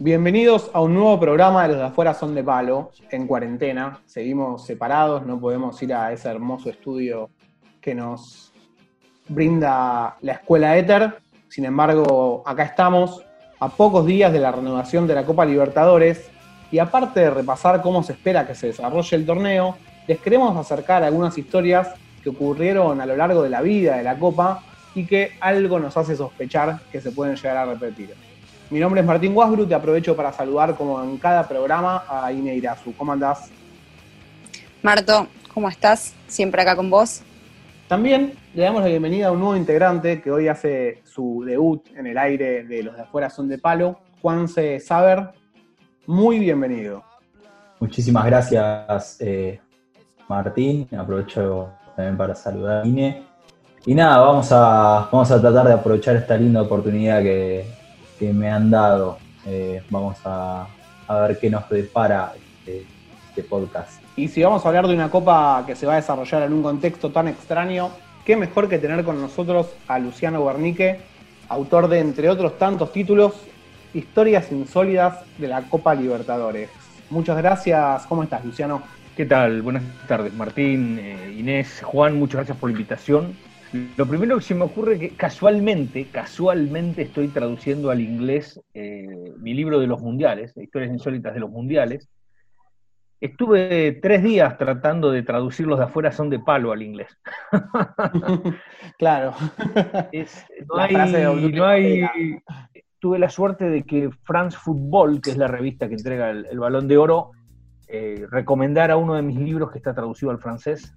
Bienvenidos a un nuevo programa de Los de Afuera Son de Palo, en cuarentena. Seguimos separados, no podemos ir a ese hermoso estudio que nos brinda la Escuela Éter. Sin embargo, acá estamos a pocos días de la renovación de la Copa Libertadores y aparte de repasar cómo se espera que se desarrolle el torneo, les queremos acercar algunas historias que ocurrieron a lo largo de la vida de la Copa y que algo nos hace sospechar que se pueden llegar a repetir. Mi nombre es Martín Guasbru, te aprovecho para saludar como en cada programa a Ine Irazu. ¿Cómo andás? Marto, ¿cómo estás? Siempre acá con vos. También le damos la bienvenida a un nuevo integrante que hoy hace su debut en el aire de Los de Afuera Son de Palo, Juanse Saber. Muy bienvenido. Muchísimas gracias, eh, Martín. Aprovecho también para saludar a Ine. Y nada, vamos a, vamos a tratar de aprovechar esta linda oportunidad que, que me han dado. Eh, vamos a, ver qué nos prepara este, este, podcast. Y si vamos a hablar de una copa que se va a desarrollar en un contexto tan extraño, qué mejor que tener con nosotros a Luciano Guernique, autor de, entre otros tantos títulos, Historias insólidas de la Copa Libertadores. Muchas gracias. ¿Cómo estás, Luciano? ¿Qué tal? Buenas tardes, Martín, eh, Inés, Juan, muchas gracias por la invitación. Lo primero que se me ocurre es que casualmente, casualmente estoy traduciendo al inglés eh, mi libro de los mundiales, Historias insólitas de los mundiales. Estuve tres días tratando de traducirlos de afuera son de palo al inglés. claro. no, hay, tuve la suerte de que France Football, que es la revista que entrega el, balón de oro, eh, recomendara uno de mis libros que está traducido al francés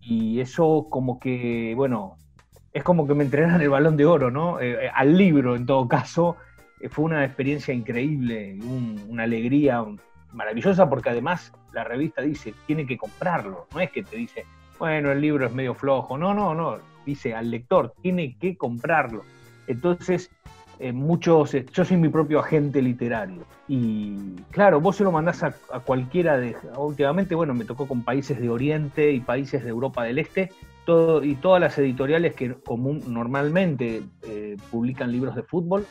y eso como que, bueno, es como que me entrenan el balón de oro, ¿no? Eh, eh, al libro, en todo caso, eh, fue una experiencia increíble, una alegría maravillosa, porque además la revista dice, tiene que comprarlo, no es que te dice, bueno, el libro es medio flojo, no, no, no, dice al lector, tiene que comprarlo. Entonces, eh, muchos, eh, yo soy mi propio agente literario. Y claro, vos se lo mandás a, cualquiera de. Últimamente, bueno, me tocó con países de Oriente y países de Europa del Este, todo, y todas las editoriales que común, normalmente eh, publican libros de fútbol,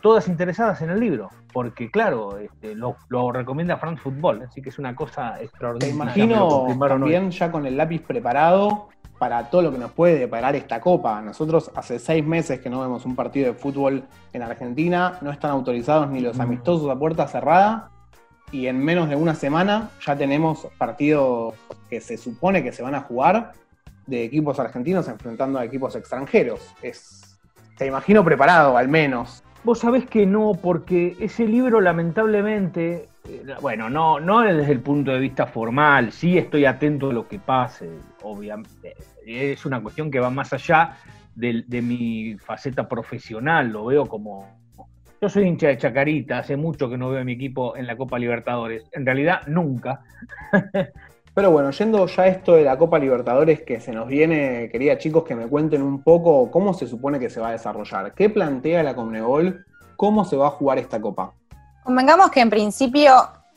todas interesadas en el libro, porque claro, este, lo, recomienda France Football, así que es una cosa extraordinaria. Te imagino también ya con el lápiz preparado para todo lo que nos puede parar esta copa. Nosotros hace seis meses que no vemos un partido de fútbol en Argentina, no están autorizados ni los mm. amistosos a puerta cerrada y en menos de una semana ya tenemos partidos que se supone que se van a jugar de equipos argentinos enfrentando a equipos extranjeros. Es, te imagino preparado, al menos. Vos sabés que no, porque ese libro lamentablemente, eh, bueno, no, no desde el punto de vista formal, sí estoy atento a lo que pase, obviamente, es una cuestión que va más allá de, mi faceta profesional, lo veo como... Yo soy hincha de Chacarita, hace mucho que no veo a mi equipo en la Copa Libertadores, en realidad nunca. Pero bueno, yendo ya esto de la Copa Libertadores que se nos viene, quería chicos que me cuenten un poco cómo se supone que se va a desarrollar, qué plantea la Conmebol, cómo se va a jugar esta Copa. Convengamos que en principio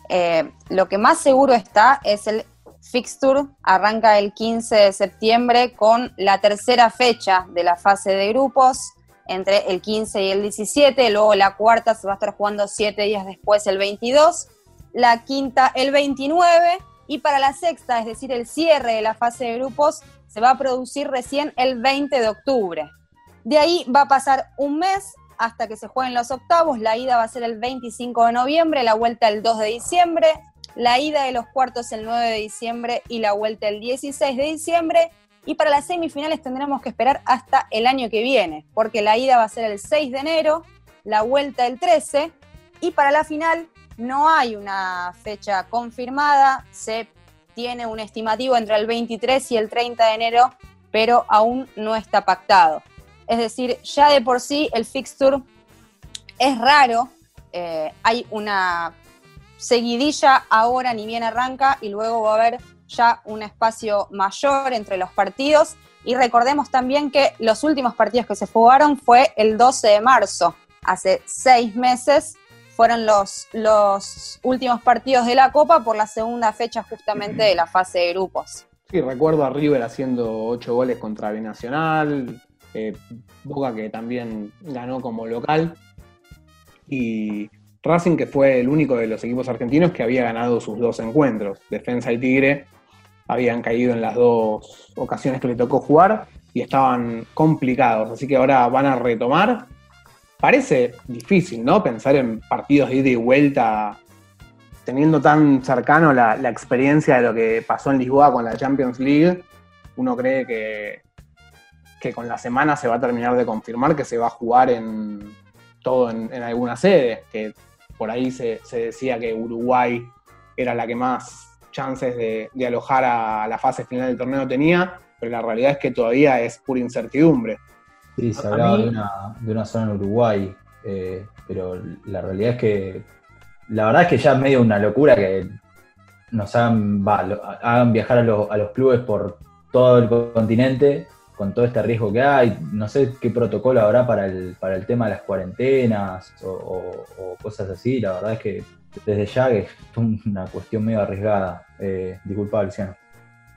eh, lo que más seguro está es el Fixture. Arranca el 15 de septiembre con la tercera fecha de la fase de grupos entre el 15 y el 17, luego la cuarta se va a estar jugando siete días después, el 22, la quinta el 29 y para la sexta, es decir, el cierre de la fase de grupos, se va a producir recién el 20 de octubre. De ahí va a pasar un mes hasta que se jueguen los octavos, la ida va a ser el 25 de noviembre, la vuelta el 2 de diciembre, la ida de los cuartos el 9 de diciembre y la vuelta el 16 de diciembre. Y para las semifinales tendremos que esperar hasta el año que viene, porque la ida va a ser el 6 de enero, la vuelta el 13, y para la final no hay una fecha confirmada, se tiene un estimativo entre el 23 y el 30 de enero, pero aún no está pactado. Es decir, ya de por sí el fixture es raro, eh, hay una seguidilla ahora ni bien arranca y luego va a haber ya un espacio mayor entre los partidos. Y recordemos también que los últimos partidos que se jugaron fue el 12 de marzo. hace seis meses fueron los, los últimos partidos de la Copa por la segunda fecha justamente de la fase de grupos. Sí, recuerdo a River haciendo ocho goles contra Binacional, eh, Boca que también ganó como local, y Racing que fue el único de los equipos argentinos que había ganado sus dos encuentros. Defensa y Tigre habían caído en las dos ocasiones que le tocó jugar y estaban complicados, así que ahora van a retomar parece difícil, ¿no? Pensar en partidos de ida y vuelta, teniendo tan cercano la, experiencia de lo que pasó en Lisboa con la Champions League, uno cree que, que con la semana se va a terminar de confirmar que se va a jugar en todo en, alguna sede, que por ahí se, decía que Uruguay era la que más chances de, de alojar a la fase final del torneo tenía, pero la realidad es que todavía es pura incertidumbre. Sí, se hablaba de, una, de, una, zona en Uruguay, eh, pero la realidad es que, la verdad es que ya es medio una locura que nos hagan, hagan viajar a, a los clubes por todo el continente con todo este riesgo que hay. No sé qué protocolo habrá para el, para el tema de las cuarentenas o, cosas así. La verdad es que desde ya es una cuestión medio arriesgada. Eh, disculpa, Luciano.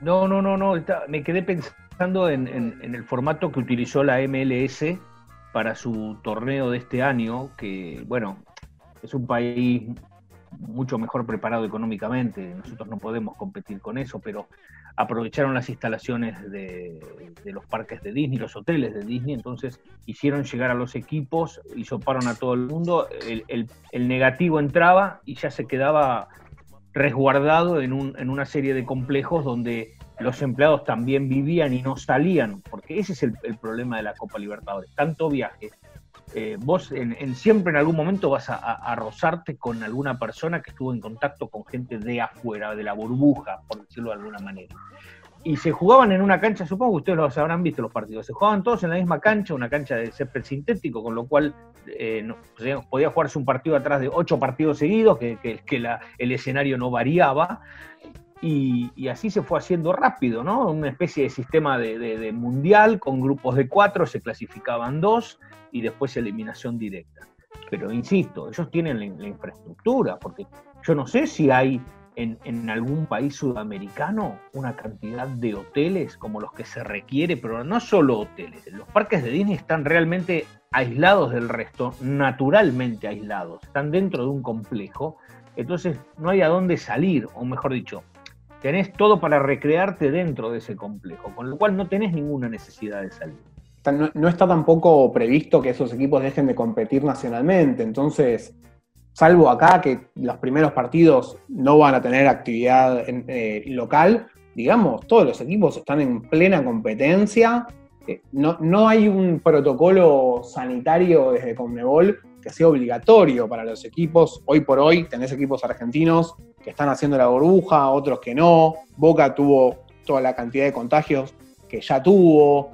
No, no, no, no. Me quedé pensando en, el formato que utilizó la MLS para su torneo de este año, que bueno, es un país mucho mejor preparado económicamente, nosotros no podemos competir con eso, pero aprovecharon las instalaciones de, los parques de Disney, los hoteles de Disney, entonces hicieron llegar a los equipos y soparon a todo el mundo, el, negativo entraba y ya se quedaba resguardado en, un, en una serie de complejos donde los empleados también vivían y no salían, porque ese es el, problema de la Copa Libertadores, tanto viaje. Eh, vos en, siempre en algún momento vas a, rozarte con alguna persona que estuvo en contacto con gente de afuera, de la burbuja, por decirlo de alguna manera. Y se jugaban en una cancha, supongo que ustedes los habrán visto los partidos, se jugaban todos en la misma cancha, una cancha de césped sintético, con lo cual eh, podía jugarse un partido atrás de ocho partidos seguidos, que, que, la, el escenario no variaba, y, así se fue haciendo rápido, ¿no? Una especie de sistema de, mundial con grupos de cuatro, se clasificaban dos y después eliminación directa. Pero insisto, ellos tienen la, infraestructura, porque yo no sé si hay en, algún país sudamericano una cantidad de hoteles como los que se requiere, pero no solo hoteles. Los parques de Disney están realmente aislados del resto, naturalmente aislados, están dentro de un complejo, entonces no hay a dónde salir, o mejor dicho, tenés todo para recrearte dentro de ese complejo, con lo cual no tenés ninguna necesidad de salir. No, está tampoco previsto que esos equipos dejen de competir nacionalmente, entonces, salvo acá que los primeros partidos no van a tener actividad eh, local, digamos, todos los equipos están en plena competencia, eh, no, no hay un protocolo sanitario desde Conmebol sea obligatorio para los equipos. Hoy por hoy tenés equipos argentinos que están haciendo la burbuja, otros que no. Boca tuvo toda la cantidad de contagios que ya tuvo.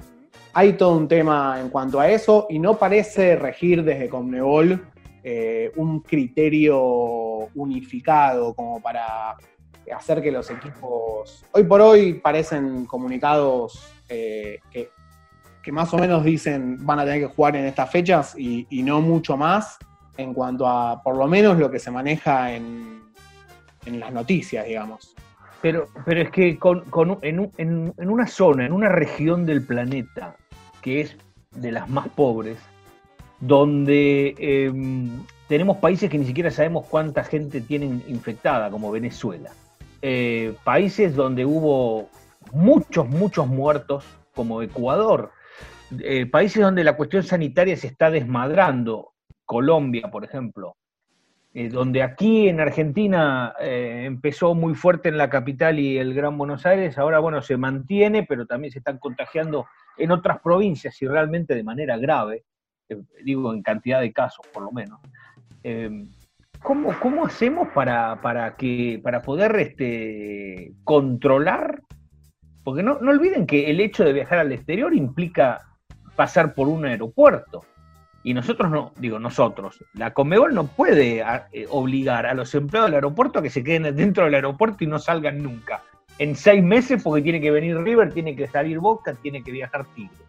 Hay todo un tema en cuanto a eso y no parece regir desde Conmebol eh, un criterio unificado como para hacer que los equipos, hoy por hoy parecen comunicados eh, que que más o menos dicen van a tener que jugar en estas fechas y, no mucho más en cuanto a por lo menos lo que se maneja en, las noticias, digamos. Pero, pero es que con, en, una zona, en una región del planeta que es de las más pobres, donde em, tenemos países que ni siquiera sabemos cuánta gente tienen infectada, como Venezuela. Eh, países donde hubo muchos, muchos muertos, como Ecuador, eh, países donde la cuestión sanitaria se está desmadrando, Colombia, por ejemplo, eh, donde aquí en Argentina eh, empezó muy fuerte en la capital y el Gran Buenos Aires, ahora bueno, se mantiene, pero también se están contagiando en otras provincias y realmente de manera grave, digo en cantidad de casos por lo menos. ¿cómo, ¿Cómo hacemos para, para, que, para poder este, controlar? Porque no, no olviden que el hecho de viajar al exterior implica pasar por un aeropuerto. Y nosotros no, digo nosotros, la Comebol no puede eh, obligar a los empleados del aeropuerto a que se queden dentro del aeropuerto y no salgan nunca. En seis meses, porque tiene que venir River, tiene que salir Boca, tiene que viajar Tigre.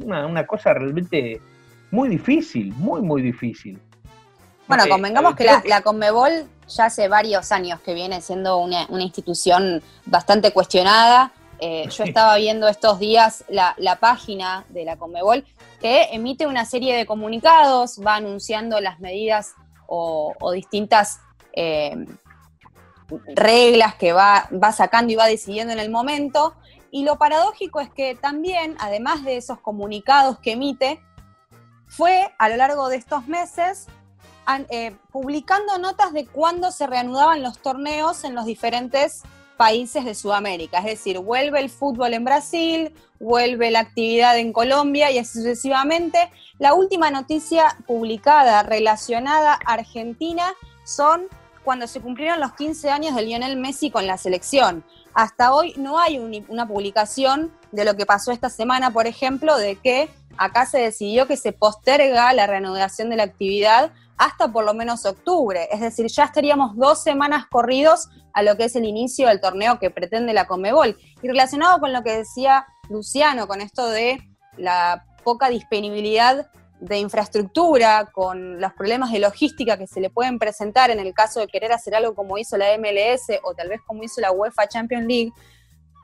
Una, una cosa realmente muy difícil, muy, muy difícil. Bueno, Eh, convengamos eh, que la, la Conmebol ya hace varios años que viene siendo una, una institución bastante cuestionada. Eh, yo estaba viendo estos días la, la página de la Conmebol que emite una serie de comunicados, va anunciando las medidas o, o distintas eh, reglas que va, va sacando y va decidiendo en el momento. Y lo paradójico es que también, además de esos comunicados que emite, fue a lo largo de estos meses an- eh, publicando notas de cuándo se reanudaban los torneos en los diferentes países de Sudamérica. Es decir, vuelve el fútbol en Brasil, vuelve la actividad en Colombia y así sucesivamente. La última noticia publicada relacionada a Argentina son cuando se cumplieron los 15 años de Lionel Messi con la selección. Hasta hoy no hay un- una publicación de lo que pasó esta semana, por ejemplo, de que acá se decidió que se posterga la reanudación de la actividad hasta por lo menos octubre. Es decir, ya estaríamos dos semanas corridos a lo que es el inicio del torneo que pretende la Comebol. Y relacionado con lo que decía Luciano, con esto de la poca disponibilidad de infraestructura, con los problemas de logística que se le pueden presentar en el caso de querer hacer algo como hizo la MLS o tal vez como hizo la UEFA Champions League,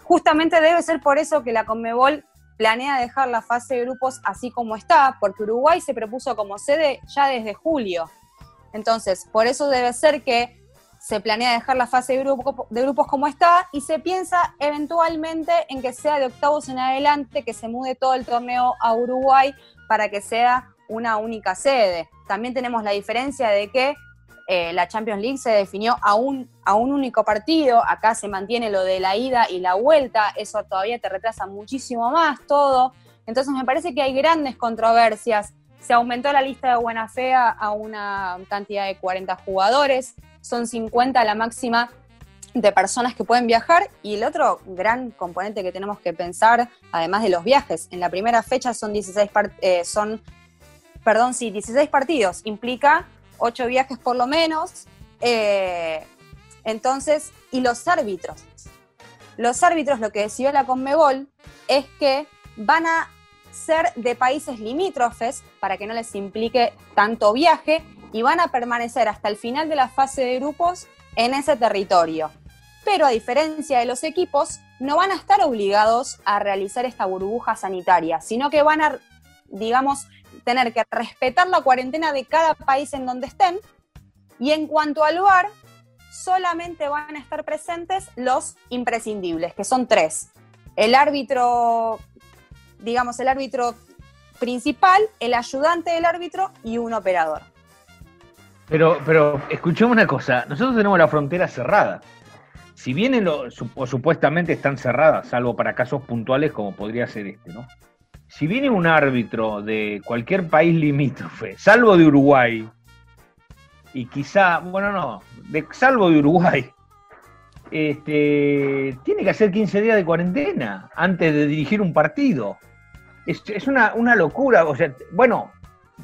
justamente debe ser por eso que la Conmebol planea dejar la fase de grupos así como está, porque Uruguay se propuso como sede ya desde julio. Entonces, por eso debe ser que se planea dejar la fase de, grupo- de grupos como está y se piensa eventualmente en que sea de octavos en adelante, que se mude todo el torneo a Uruguay para que sea una única sede. También tenemos la diferencia de que eh, la Champions League se definió a un, a un único partido, acá se mantiene lo de la ida y la vuelta, eso todavía te retrasa muchísimo más todo. Entonces me parece que hay grandes controversias. Se aumentó la lista de buena fe a- una cantidad de 40 jugadores, son 50 la máxima de personas que pueden viajar. Y el otro gran componente que tenemos que pensar, además de los viajes, en la primera fecha son 16 par- eh, son perdón, sí, 16 partidos, implica 8 viajes por lo menos. eh, entonces, y los árbitros. Los árbitros, lo que decidió la Conmebol es que van a ser de países limítrofes para que no les implique tanto viaje y van a permanecer hasta el final de la fase de grupos en ese territorio. Pero a diferencia de los equipos, no van a estar obligados a realizar esta burbuja sanitaria, sino que van a, digamos, tener que respetar la cuarentena de cada país en donde estén. Y en cuanto al lugar, solamente van a estar presentes los imprescindibles, que son tres. El árbitro, digamos, el árbitro principal, el ayudante del árbitro y un operador. Pero, pero escuchemos una cosa, nosotros tenemos la frontera cerrada. Si bien o supuestamente están cerradas, salvo para casos puntuales como podría ser este, ¿no? Si viene un árbitro de cualquier país limítrofe, salvo de Uruguay, y quizá, bueno, no, de, salvo de Uruguay, este, tiene que hacer 15 días de cuarentena antes de dirigir un partido. Es, es una, una locura, o sea, bueno,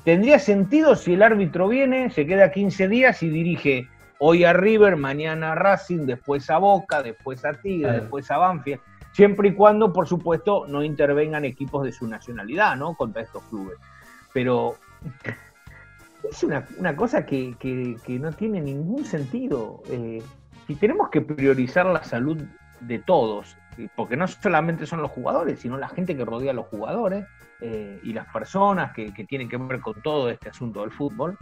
tendría sentido si el árbitro viene, se queda 15 días y dirige hoy a River, mañana a Racing, después a Boca, después a Tigre, después a Banfield, siempre y cuando, por supuesto, no intervengan equipos de su nacionalidad, ¿no? Contra estos clubes. Pero es una, cosa que, no tiene ningún sentido. Eh, si tenemos que priorizar la salud de todos, eh, porque no solamente son los jugadores, sino la gente que rodea a los jugadores eh, y las personas que, tienen que ver con todo este asunto del fútbol,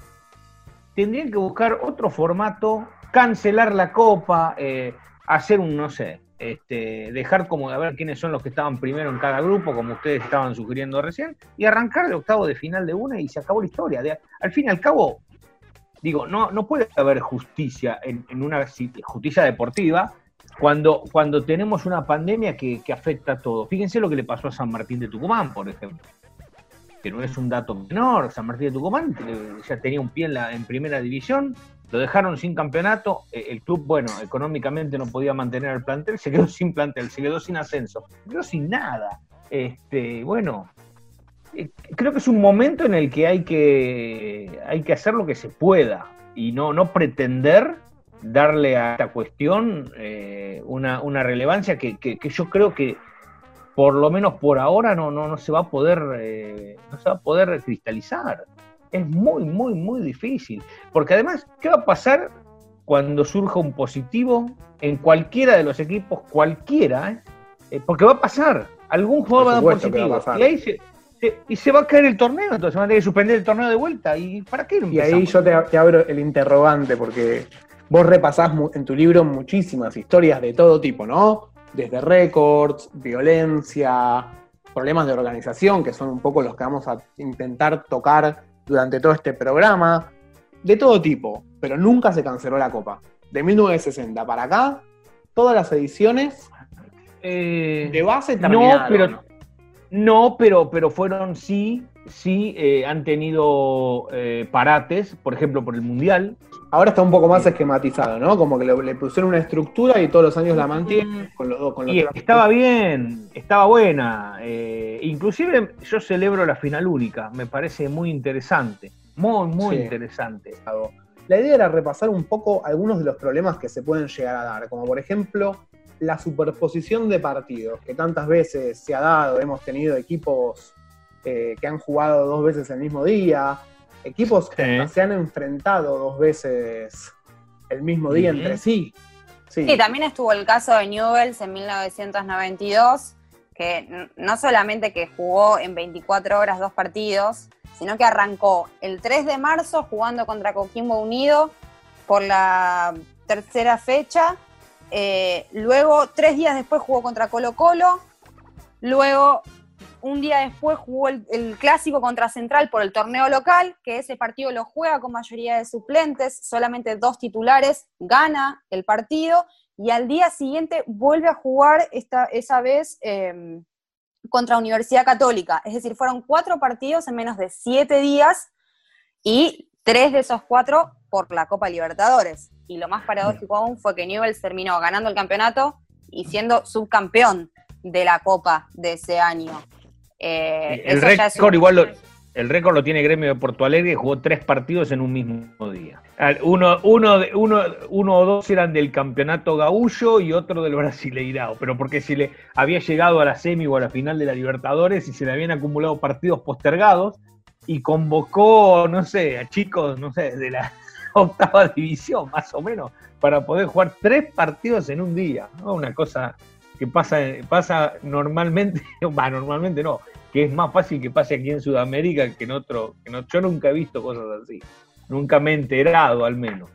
tendrían que buscar otro formato, cancelar la copa, eh, hacer un, no sé, este, dejar como de ver quiénes son los que estaban primero en cada grupo, como ustedes estaban sugiriendo recién, y arrancar de octavo de final de una y se acabó la historia. Al fin y al cabo, digo, no, no puede haber justicia en, en una justicia deportiva cuando, cuando tenemos una pandemia que, que afecta a todo. Fíjense lo que le pasó a San Martín de Tucumán, por ejemplo que no es un dato menor, San Martín de Tucumán eh, ya tenía un pie en, la, en primera división, lo dejaron sin campeonato, eh, el club, bueno, económicamente no podía mantener el plantel, se quedó sin plantel, se quedó sin ascenso, se quedó sin nada. Este, bueno, eh, creo que es un momento en el que hay que, hay que hacer lo que se pueda y no, no pretender darle a esta cuestión eh, una, una relevancia que, que- yo creo que por lo menos por ahora no, no, no se va a poder, no se va a poder cristalizar. Es muy, muy, muy difícil. Porque además, ¿qué va a pasar cuando surja un positivo en cualquiera de los equipos, cualquiera? eh? Eh, porque va a pasar. Algún jugador va a dar a positivo. Y ahí se, se- y se va a caer el torneo, entonces van a tener que suspender el torneo de vuelta. ¿Y para qué Y ahí yo te, te abro el interrogante, porque vos repasás en tu libro muchísimas historias de todo tipo, ¿no? Desde récords, violencia, problemas de organización, que son un poco los que vamos a intentar tocar durante todo este programa, de todo tipo, pero nunca se canceló la Copa. De 1960 para acá, todas las ediciones Eh, de base no, terminaron. pero no, pero, pero fueron sí, sí eh, han tenido eh, parates, por ejemplo, por el mundial. Ahora está un poco más esquematizado, ¿no? Como que le, le pusieron una estructura y todos los años la mantienen con los dos. Con los Y tres- estaba bien, estaba buena. eh, inclusive yo celebro la final única, me parece muy interesante, muy, muy Sí. interesante. La idea era repasar un poco algunos de los problemas que se pueden llegar a dar, como por ejemplo la superposición de partidos, que tantas veces se ha dado, hemos tenido equipos eh, que han jugado dos veces el mismo día, equipos que Sí. se han enfrentado dos veces el mismo día entre sí. Sí, Sí, también estuvo el caso de Newells en 1992, que no solamente que jugó en 24 horas dos partidos, sino que arrancó el 3 de marzo jugando contra Coquimbo Unido por la tercera fecha, eh, luego tres días después jugó contra Colo Colo, luego un día después jugó el, clásico contra Central por el torneo local, que ese partido lo juega con mayoría de suplentes, solamente dos titulares, gana el partido y al día siguiente vuelve a jugar esta, esa vez eh, contra Universidad Católica. Es decir, fueron cuatro partidos en menos de siete días y tres de esos cuatro por la Copa Libertadores. Y lo más paradójico aún fue que Newell's terminó ganando el campeonato y siendo subcampeón de la Copa de ese año. Eh, el récord un- igual lo, el récord lo tiene Gremio de Porto Alegre, jugó tres partidos en un mismo día. Uno, uno, uno, uno o dos eran del campeonato gaullo y otro del Brasileirao, pero porque se le había llegado a la semi o a la final de la Libertadores y se le habían acumulado partidos postergados y convocó, no sé, a chicos, no sé, de la octava división, más o menos, para poder jugar tres partidos en un día. ¿no? Una cosa que pasa, pasa normalmente, va, normalmente no, que es más fácil que pase aquí en Sudamérica que en otro, que no, yo nunca he visto cosas así, nunca me he enterado al menos.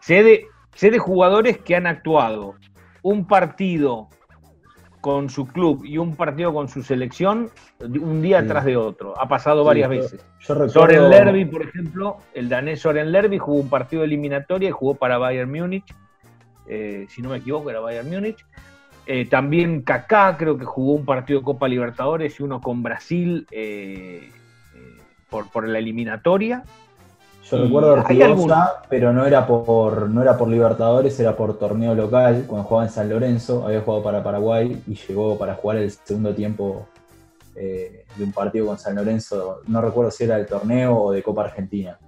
Sé de, sé de jugadores que han actuado un partido con su club y un partido con su selección un día Sí. tras de otro. Ha pasado varias yo- veces. Yo recuerdo. Soren Lerby, por ejemplo, el danés Soren Lerby jugó un partido de eliminatoria y jugó para Bayern Múnich. eh, si no me equivoco, era Bayern Múnich. Eh, también Kaká creo que jugó un partido de Copa Libertadores y uno con Brasil eh, eh, por, por la eliminatoria. Yo Y recuerdo Ortigosa, pero no era por no era por Libertadores, era por torneo local, cuando jugaba en San Lorenzo, había jugado para Paraguay y llegó para jugar el segundo tiempo eh, de un partido con San Lorenzo, no recuerdo si era del torneo o de Copa Argentina.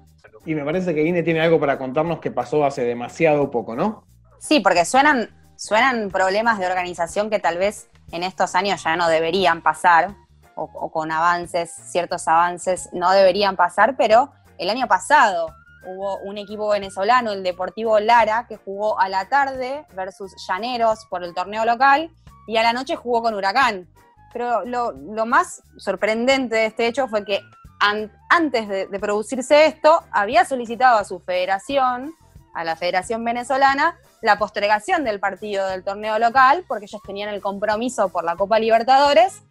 Y me parece que Ine tiene algo para contarnos que pasó hace demasiado poco, ¿no? Sí, porque suenan, suenan problemas de organización que tal vez en estos años ya no deberían pasar, o, con avances, ciertos avances no deberían pasar, pero el año pasado hubo un equipo venezolano, el Deportivo Lara, que jugó a la tarde versus Llaneros por el torneo local, y a la noche jugó con Huracán. Pero lo, más sorprendente de este hecho fue que an- antes de producirse esto, había solicitado a su federación, a la Federación Venezolana, la postergación del partido del torneo local, porque ellos tenían el compromiso por la Copa Libertadores,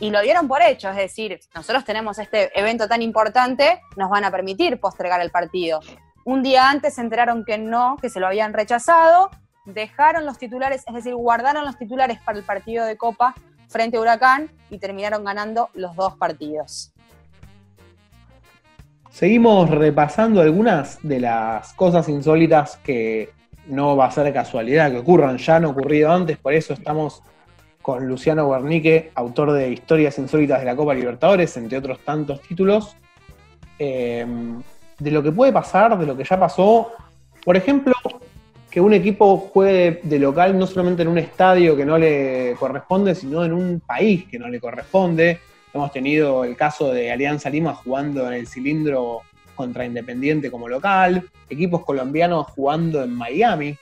y lo dieron por hecho, es decir, nosotros tenemos este evento tan importante, nos van a permitir postergar el partido. Un día antes se enteraron que no, que se lo habían rechazado, dejaron los titulares, es decir, guardaron los titulares para el partido de Copa frente a Huracán y terminaron ganando los dos partidos. Seguimos repasando algunas de las cosas insólitas que no va a ser casualidad que ocurran, ya han ocurrido antes, por eso estamos con Luciano Guernique, autor de Historias Insólitas de la Copa Libertadores, entre otros tantos títulos, eh, de lo que puede pasar, de lo que ya pasó. Por ejemplo, que un equipo juegue de local no solamente en un estadio que no le corresponde, sino en un país que no le corresponde. Hemos tenido el caso de Alianza Lima jugando en el cilindro contra Independiente como local, equipos colombianos jugando en Miami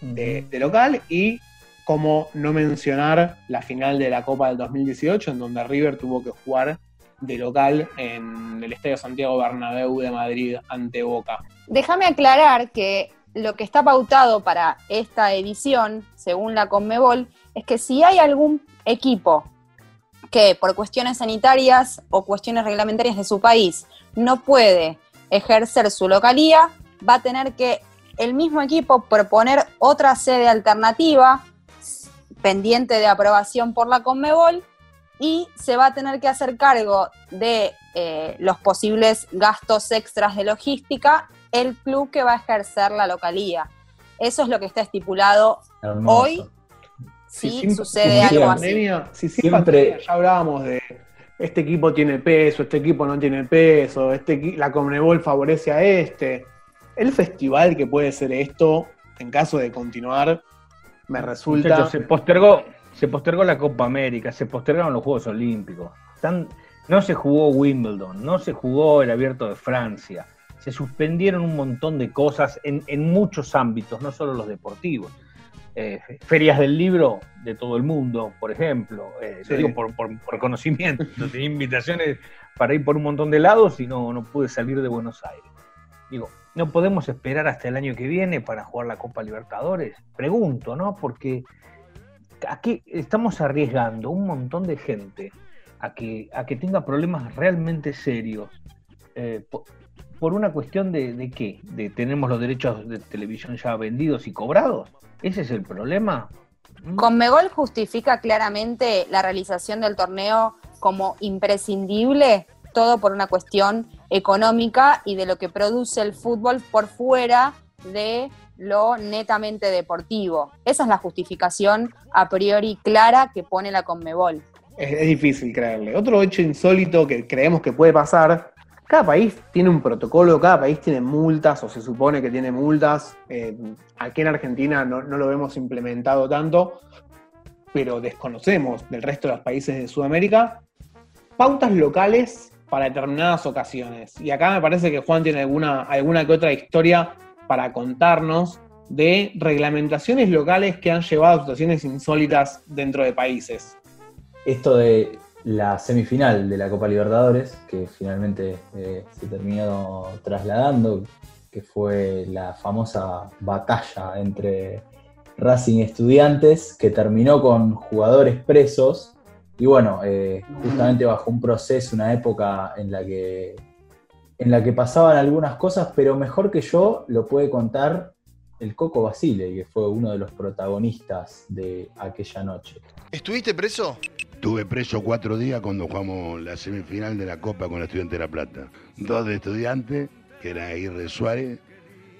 de, de local y como no mencionar la final de la Copa del 2018 en donde River tuvo que jugar de local en el Estadio Santiago Bernabéu de Madrid ante Boca. Déjame aclarar que lo que está pautado para esta edición, según la Conmebol, es que si hay algún equipo que por cuestiones sanitarias o cuestiones reglamentarias de su país no puede ejercer su localía, va a tener que el mismo equipo proponer otra sede alternativa pendiente de aprobación por la Conmebol y se va a tener que hacer cargo de eh, los posibles gastos extras de logística el club que va a ejercer la localía. Eso es lo que está estipulado Hermoso. hoy. Si Sí, sin- sucede algo así. pandemia- si sin Siempre- pandemia ya hablábamos de este equipo tiene peso, este equipo no tiene peso, este, la Conmebol favorece a este. El festival que puede ser esto, en caso de continuar, me resulta. Muchachos, se postergó, se postergó la Copa América, se postergaron los Juegos Olímpicos. No se jugó Wimbledon, no se jugó el Abierto de Francia. Se suspendieron un montón de cosas en, en muchos ámbitos, no solo los deportivos. Eh, ferias del libro de todo el mundo, por ejemplo. Eh, Sí. Lo digo por, por- por conocimiento. Tenía invitaciones para ir por un montón de lados y no, no pude salir de Buenos Aires. Digo, ¿no podemos esperar hasta el año que viene para jugar la Copa Libertadores? Pregunto, ¿no? Porque aquí estamos arriesgando un montón de gente a que, a que tenga problemas realmente serios. eh, por, una cuestión de, de qué? ¿De tenemos los derechos de televisión ya vendidos y cobrados? ¿Ese es el problema? ¿Mm? Conmebol justifica claramente la realización del torneo como imprescindible, todo por una cuestión económica y de lo que produce el fútbol por fuera de lo netamente deportivo. Esa es la justificación a priori clara que pone la Conmebol. Es, es difícil creerle. Otro hecho insólito que creemos que puede pasar, cada país tiene un protocolo, cada país tiene multas o se supone que tiene multas. Eh, aquí en Argentina no, no lo vemos implementado tanto, pero desconocemos del resto de los países de Sudamérica pautas locales para determinadas ocasiones. Y acá me parece que Juan tiene alguna, alguna que otra historia para contarnos de reglamentaciones locales que han llevado a situaciones insólitas dentro de países. Esto de la semifinal de la Copa Libertadores, que finalmente eh, se terminó trasladando, que fue la famosa batalla entre Racing Estudiantes, que terminó con jugadores presos. Y bueno, eh, justamente bajo un proceso, una época en la que en la que pasaban algunas cosas, pero mejor que yo lo puede contar el Coco Basile, que fue uno de los protagonistas de aquella noche. ¿Estuviste preso? Estuve preso cuatro días cuando jugamos la semifinal de la Copa con la Estudiante de La Plata. Dos de estudiantes, que eran Aguirre Suárez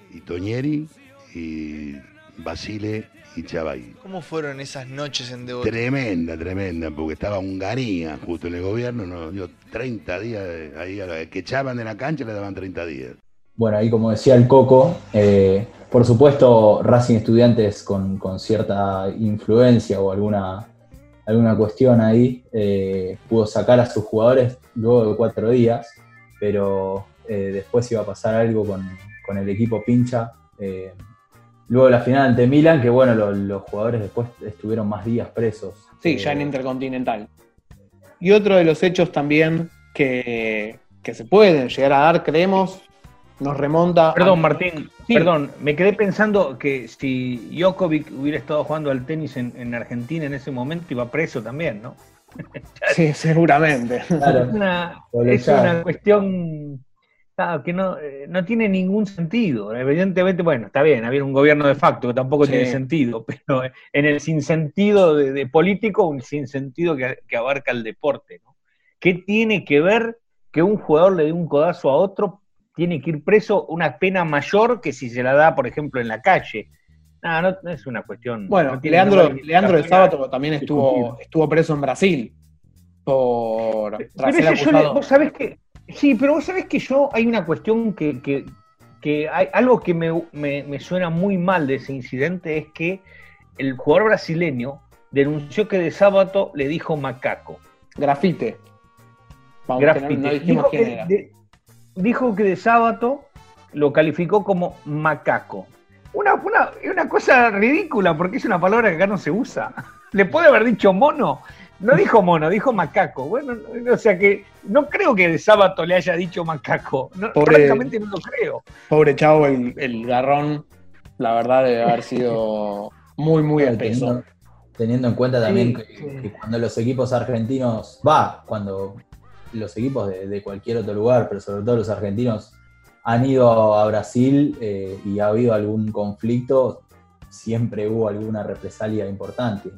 y Toñeri, y Basile y Chavay. ¿Cómo fueron esas noches en Devoto? Tremenda, tremenda, porque estaba Hungaría justo en el gobierno, no, dio 30 días, de- ahí a la que echaban de la cancha le daban 30 días. Bueno, ahí como decía el Coco, eh, por supuesto Racing Estudiantes con, con cierta influencia o alguna, alguna cuestión ahí, eh, pudo sacar a sus jugadores luego de cuatro días, pero eh, después iba a pasar algo con, con el equipo pincha. eh, luego de la final ante Milan, que bueno, lo- los jugadores después estuvieron más días presos. Sí, ya en Intercontinental. Y otro de los hechos también que, que se pueden llegar a dar, creemos, nos remonta. Perdón, a- Martín, Sí. perdón, me quedé pensando que si Djokovic hubiera estado jugando al tenis en, en Argentina en ese momento iba preso también, ¿no? Sí, seguramente. Claro. Es una, es una cuestión claro, que no, eh, no tiene ningún sentido. Evidentemente, bueno, está bien, había un gobierno de facto que tampoco Sí. tiene sentido, pero en el sinsentido de, de político, un sinsentido que, que abarca el deporte. ¿no? ¿Qué tiene que ver que un jugador le dé un codazo a otro? Tiene que ir preso una pena mayor que si se la da, por ejemplo, en la calle. No, no, no es una cuestión. Bueno, no Leandro, Leandro el sábado también estuvo, estuvo preso en Brasil por Pero tras ser yo le- vos sabés que, sí, pero vos sabés que yo hay una cuestión que, que- que hay algo que me, me- me suena muy mal de ese incidente es que el jugador brasileño denunció que de sábado le dijo macaco. Grafite. Vamos, Grafite. no- no dijimos quién que era. de, dijo que de sábado lo calificó como macaco. Una, una, es una cosa ridícula porque es una palabra que acá no se usa. Le puede haber dicho mono. No dijo mono, dijo macaco. Bueno, o sea que no creo que de sábado le haya dicho macaco. No, Pobre- francamente no lo creo. Pobre chavo, el, el garrón, la verdad debe haber sido muy, muy Bueno, espeso. teniendo, teniendo en cuenta también Sí, que, sí. que cuando los equipos argentinos, va, cuando los equipos de, de cualquier otro lugar, pero sobre todo los argentinos, han ido a Brasil eh, y ha habido algún conflicto, siempre hubo alguna represalia importante.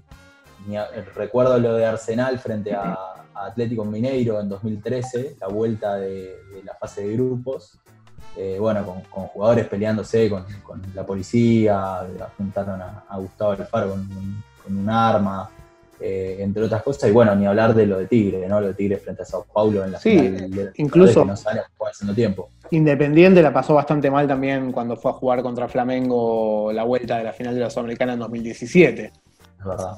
A- recuerdo lo de Arsenal frente a, Atlético Mineiro en 2013, la vuelta de, la fase de grupos. Eh, bueno, con, jugadores peleándose con, la policía, apuntaron a, Gustavo Alfaro con, con un arma, eh, entre otras cosas. Y bueno, ni hablar de lo de Tigre, ¿no? Lo de Tigre frente a Sao Paulo en la Sí, final de- incluso- que no sale a jugar haciendo tiempo. Independiente la pasó bastante mal también cuando fue a jugar contra Flamengo la vuelta de la final de la Sudamericana en 2017. Es verdad.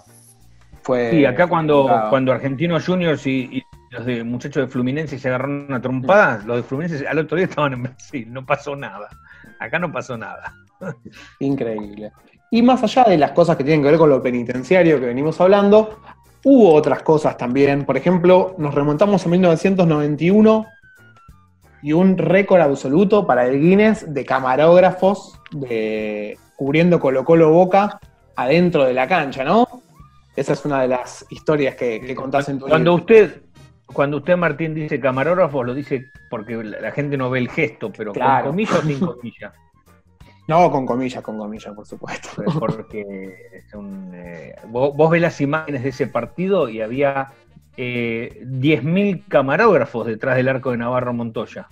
Fue Sí, acá cuando, complicado. cuando Argentinos Juniors y, y los de muchachos de Fluminense se agarraron una trompada, los de Fluminense al otro día estaban en Brasil, no pasó nada. Acá no pasó nada. Increíble. Y más allá de las cosas que tienen que ver con lo penitenciario que venimos hablando, hubo otras cosas también. Por ejemplo, nos remontamos a 1991 y un récord absoluto para el Guinness de camarógrafos de cubriendo Colo Colo Boca adentro de la cancha, ¿no? Esa es una de las historias que, que contás en tu Cuando libro. usted, cuando usted, Martín, dice camarógrafo, lo dice porque la la gente no ve el gesto, pero Claro. con comillas o sin comillas. No, con comillas, con comillas, por supuesto. Porque es un, eh, vos, vos ves las imágenes de ese partido y había eh, 10.000 camarógrafos detrás del arco de Navarro Montoya.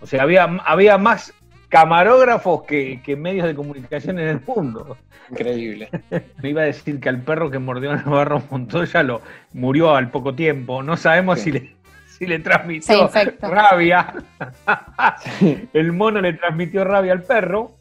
O sea, había, había más camarógrafos que, que medios de comunicación en el mundo. Increíble. Me iba a decir que al perro que mordió a Navarro Montoya lo murió al poco tiempo. No sabemos Sí. si le, si le transmitió rabia. El mono le transmitió rabia al perro.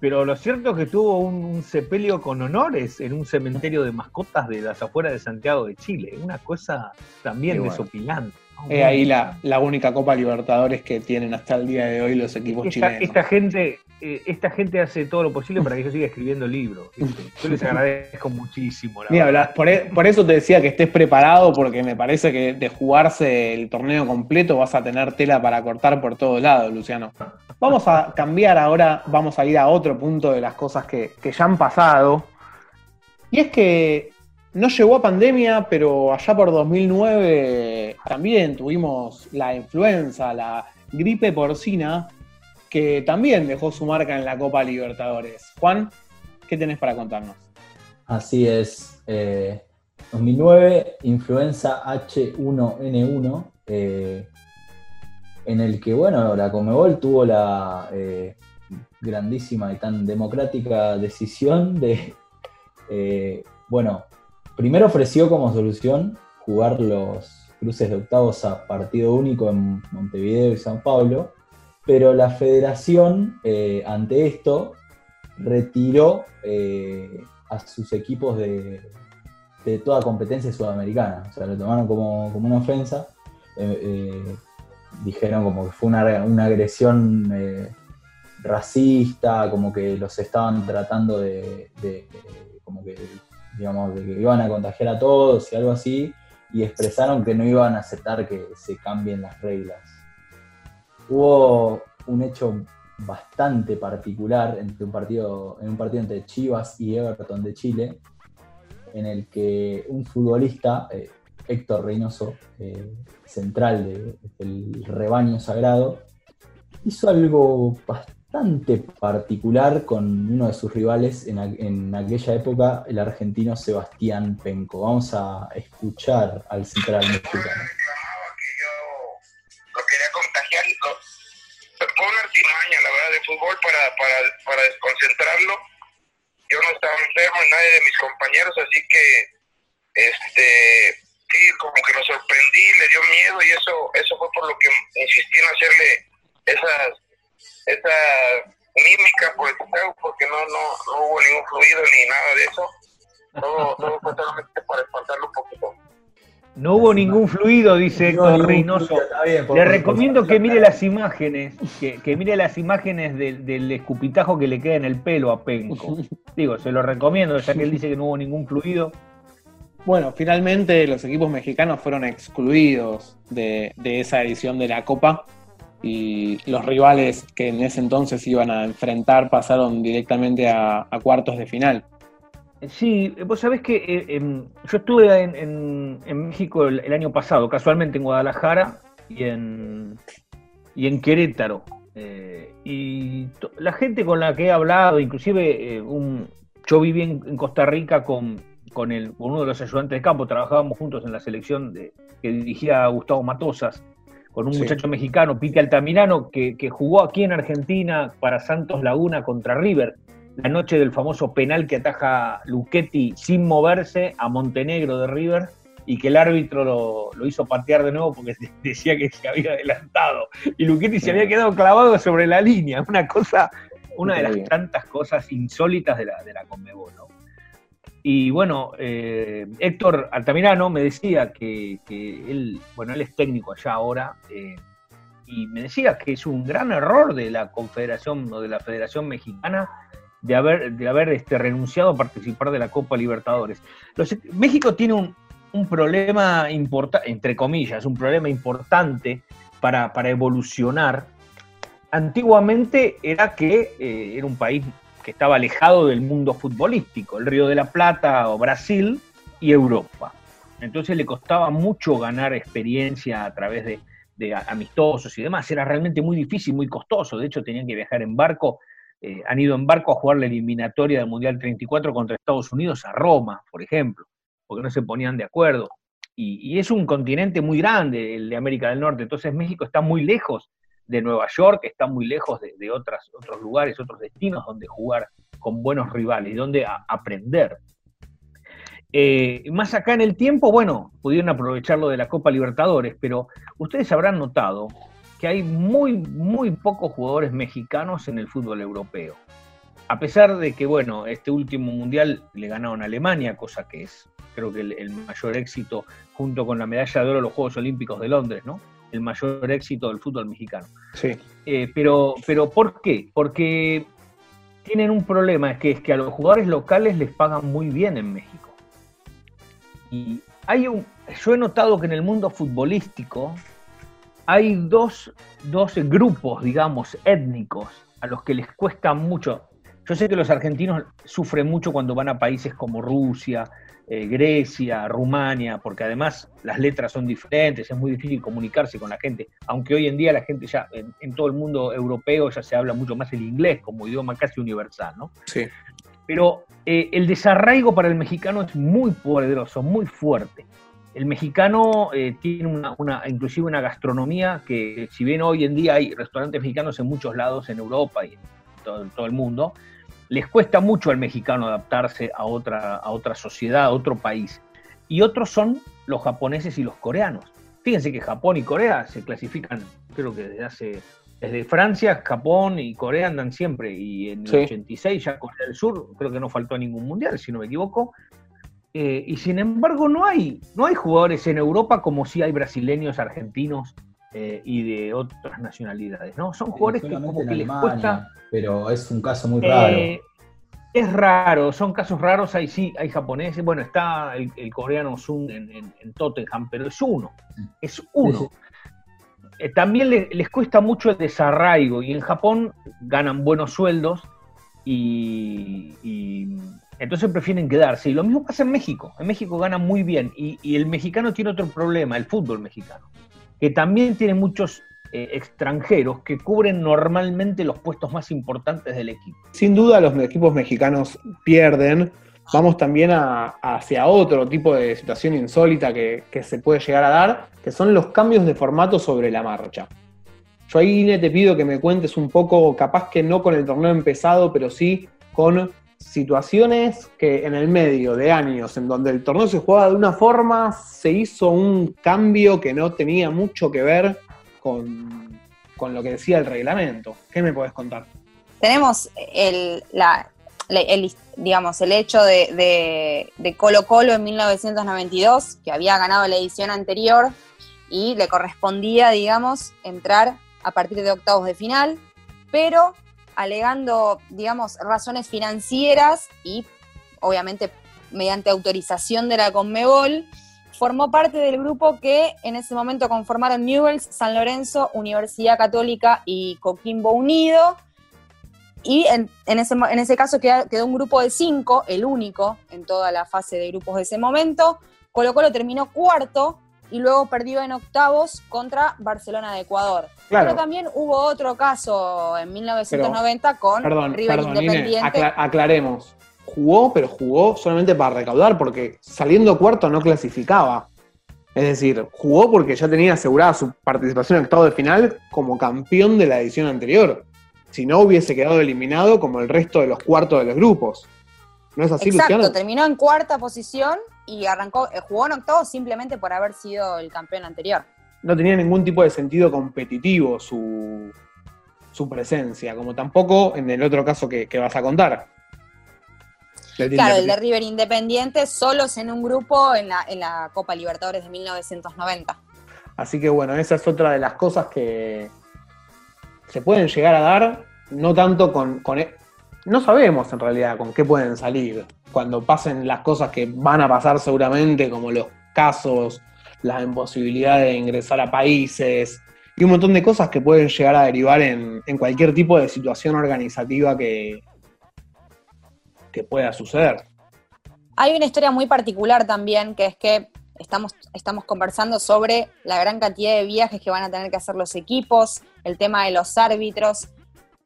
Pero lo cierto es que tuvo un, un sepelio con honores en un cementerio de mascotas de las afueras de Santiago de Chile. Una cosa también bueno. desopilante. Es ahí la, la única Copa Libertadores que tienen hasta el día de hoy los equipos esta, chilenos. esta gente eh, esta gente hace todo lo posible para que yo siga escribiendo libros. ¿viste? Yo les agradezco muchísimo. la Ni verdad. hablar. Por, e- por eso te decía que estés preparado, porque me parece que de jugarse el torneo completo vas a tener tela para cortar por todos lados, Luciano. Vamos a cambiar ahora, vamos a ir a otro punto de las cosas que, que ya han pasado. Y es que no llegó a pandemia, pero allá por 2009 también tuvimos la influenza, la gripe porcina, que también dejó su marca en la Copa Libertadores. Juan, ¿qué tenés para contarnos? Así es. eh, 2009, influenza H1N1, eh, en el que, bueno, la Comebol tuvo la eh, grandísima y tan democrática decisión de, eh, bueno, primero ofreció como solución jugar los cruces de octavos a partido único en Montevideo y San Pablo, pero la federación, eh, ante esto, retiró eh, a sus equipos de, toda competencia sudamericana. O sea, lo tomaron como, como una ofensa. Eh, dijeron como que fue una, una agresión racista, como que los estaban tratando de, de- de- como que, digamos, de que iban a contagiar a todos y algo así, y expresaron que no iban a aceptar que se cambien las reglas. Hubo un hecho bastante particular entre un partido, en un partido entre Chivas y Everton de Chile, en el que un futbolista, eh, Héctor Reynoso, eh, central de- del rebaño sagrado, hizo algo bastante particular con uno de sus rivales en, en aquella época, el argentino Sebastián Penco. Vamos a escuchar al central mexicano. la verdad, de fútbol para, para, para desconcentrarlo. Yo no estaba enfermo, ni nadie de mis compañeros, así que, este, sí, como que lo sorprendí, le dio miedo y eso, eso fue por lo que insistí en hacerle esas esa mímica por el porque no, no, no hubo ningún fluido ni nada de eso. Todo, todo fue solamente para espantarlo un poquito. No hubo ningún fluido, dice Héctor Reynoso. Le recomiendo que mire las imágenes, que, que mire las imágenes del, del, escupitajo que le queda en el pelo a Penco. Digo, se lo recomiendo, ya que él dice que no hubo ningún fluido. Bueno, finalmente los equipos mexicanos fueron excluidos de, de esa edición de la Copa y los rivales que en ese entonces iban a enfrentar pasaron directamente a, cuartos de final. Sí, vos sabés que eh, em, yo estuve en, en, México el, año pasado, casualmente en Guadalajara y en, y en Querétaro. Eh, y la gente con la que he hablado, inclusive eh, un, yo viví en, Costa Rica con, con, el, uno de los ayudantes de campo, trabajábamos juntos en la selección de, que dirigía Gustavo Matosas, con un Sí. muchacho mexicano, Pite Altamirano, que, que jugó aquí en Argentina para Santos Laguna contra River, la noche del famoso penal que ataja Luchetti sin moverse a Montenegro de River y que el árbitro lo, lo hizo patear de nuevo porque decía que se había adelantado. Y Luchetti se había quedado clavado sobre la línea, una cosa, una de las tantas cosas insólitas de la, de la Conmebol, ¿no? Y bueno, eh, Héctor Altamirano me decía que, él, bueno, él es técnico allá ahora, eh, y me decía que es un gran error de la Confederación o de la Federación Mexicana de haber, de haber este, renunciado a participar de la Copa Libertadores. México tiene un, un problema importante, entre comillas, un problema importante para, para evolucionar. Antiguamente era que eh, era un país que estaba alejado del mundo futbolístico, el Río de la Plata o Brasil y Europa. Entonces le costaba mucho ganar experiencia a través de, amistosos y demás. Era realmente muy difícil, muy costoso. De hecho, tenían que viajar en barco. eh, han ido en barco a jugar la eliminatoria del Mundial 34 contra Estados Unidos a Roma, por ejemplo, porque no se ponían de acuerdo. Y es un continente muy grande, el de América del Norte. Entonces México está muy lejos de Nueva York, está muy lejos de, otros lugares, otros destinos donde jugar con buenos rivales y donde aprender. Eh, más acá en el tiempo, bueno, pudieron aprovechar lo de la Copa Libertadores, pero ustedes habrán notado que hay muy, muy pocos jugadores mexicanos en el fútbol europeo. A pesar de que, bueno, este último mundial le ganaron a Alemania, cosa que es, creo que el, el mayor éxito, junto con la medalla de oro de los Juegos Olímpicos de Londres, ¿no? El mayor éxito del fútbol mexicano. Sí. Eh, pero, pero ¿por qué? Porque tienen un problema, es que, es que a los jugadores locales les pagan muy bien en México. Y hay un, yo he notado que en el mundo futbolístico hay dos, dos grupos, digamos, étnicos a los que les cuesta mucho. Yo sé que los argentinos sufren mucho cuando van a países como Rusia, eh, Grecia, Rumania, porque además las letras son diferentes, es muy difícil comunicarse con la gente, aunque hoy en día la gente ya, en, en todo el mundo europeo ya se habla mucho más el inglés como idioma casi universal, ¿no? Sí. Pero eh, el desarraigo para el mexicano es muy poderoso, muy fuerte. El mexicano eh, tiene una, una, inclusive una gastronomía que, si bien hoy en día hay restaurantes mexicanos en muchos lados en Europa y en todo, todo el mundo, les cuesta mucho al mexicano adaptarse a otra, a otra sociedad, a otro país. Y otros son los japoneses y los coreanos. Fíjense que Japón y Corea se clasifican, creo que desde hace, desde Francia, Japón y Corea andan siempre. Y en el Sí. 86 ya Corea del Sur, creo que no faltó a ningún mundial, si no me equivoco. Eh, y sin embargo no hay, no hay jugadores en Europa como si hay brasileños, argentinos eh, y de otras nacionalidades, ¿no? Son jugadores que como que les cuesta... Pero es un caso muy raro. Eh, es raro, son casos raros, hay sí, hay japoneses, bueno, está el, el coreano Sun en, en- en Tottenham, pero es uno, es uno. Sí, Eh, también le- les cuesta mucho el desarraigo y en Japón ganan buenos sueldos y, y entonces prefieren quedarse. Y lo mismo pasa en México, en México ganan muy bien y, y el mexicano tiene otro problema, el fútbol mexicano, que también tiene muchos eh, extranjeros que cubren normalmente los puestos más importantes del equipo. Sin duda los equipos mexicanos pierden. Vamos también a- hacia otro tipo de situación insólita que, que se puede llegar a dar, que son los cambios de formato sobre la marcha. Yo ahí, te pido que me cuentes un poco, capaz que no con el torneo empezado, pero sí con situaciones que en el medio de años, en donde el torneo se jugaba de una forma, se hizo un cambio que no tenía mucho que ver con, con lo que decía el reglamento. ¿Qué me podés contar? Tenemos el, la, el, digamos, el hecho de, de, de Colo Colo en 1992, que había ganado la edición anterior y le correspondía, digamos, entrar a partir de octavos de final, pero alegando, digamos, razones financieras y obviamente mediante autorización de la Conmebol, formó parte del grupo que en ese momento conformaron Newells, San Lorenzo, Universidad Católica y Coquimbo Unido. Y en, ese, en ese, caso quedó, un grupo de cinco, el único en toda la fase de grupos de ese momento. Colo Colo terminó cuarto y luego perdió en octavos contra Barcelona de Ecuador. Pero también hubo otro caso en 1990 con River Independiente. aclaremos jugó, pero jugó solamente para recaudar, porque saliendo cuarto no clasificaba. Es decir, jugó porque ya tenía asegurada su participación en octavo de final como campeón de la edición anterior. Si no, hubiese quedado eliminado como el resto de los cuartos de los grupos. ¿No es así, Exacto, terminó en cuarta posición y arrancó, eh, jugó en octavo simplemente por haber sido el campeón anterior. No tenía ningún tipo de sentido competitivo su, su presencia, como tampoco en el otro caso que vas a contar Claro, el de River Independiente solos en un grupo en la, en la Copa Libertadores de 1990. Así que bueno, esa es otra de las cosas que se pueden llegar a dar, no tanto con, e, no sabemos en realidad con qué pueden salir cuando pasen las cosas que van a pasar seguramente, como los casos, la imposibilidad de ingresar a países y un montón de cosas que pueden llegar a derivar en cualquier tipo de situación organizativa que, que pueda suceder. Hay una historia muy particular también, que es que estamos, estamos conversando sobre la gran cantidad de viajes que van a tener que hacer los equipos, el tema de los árbitros.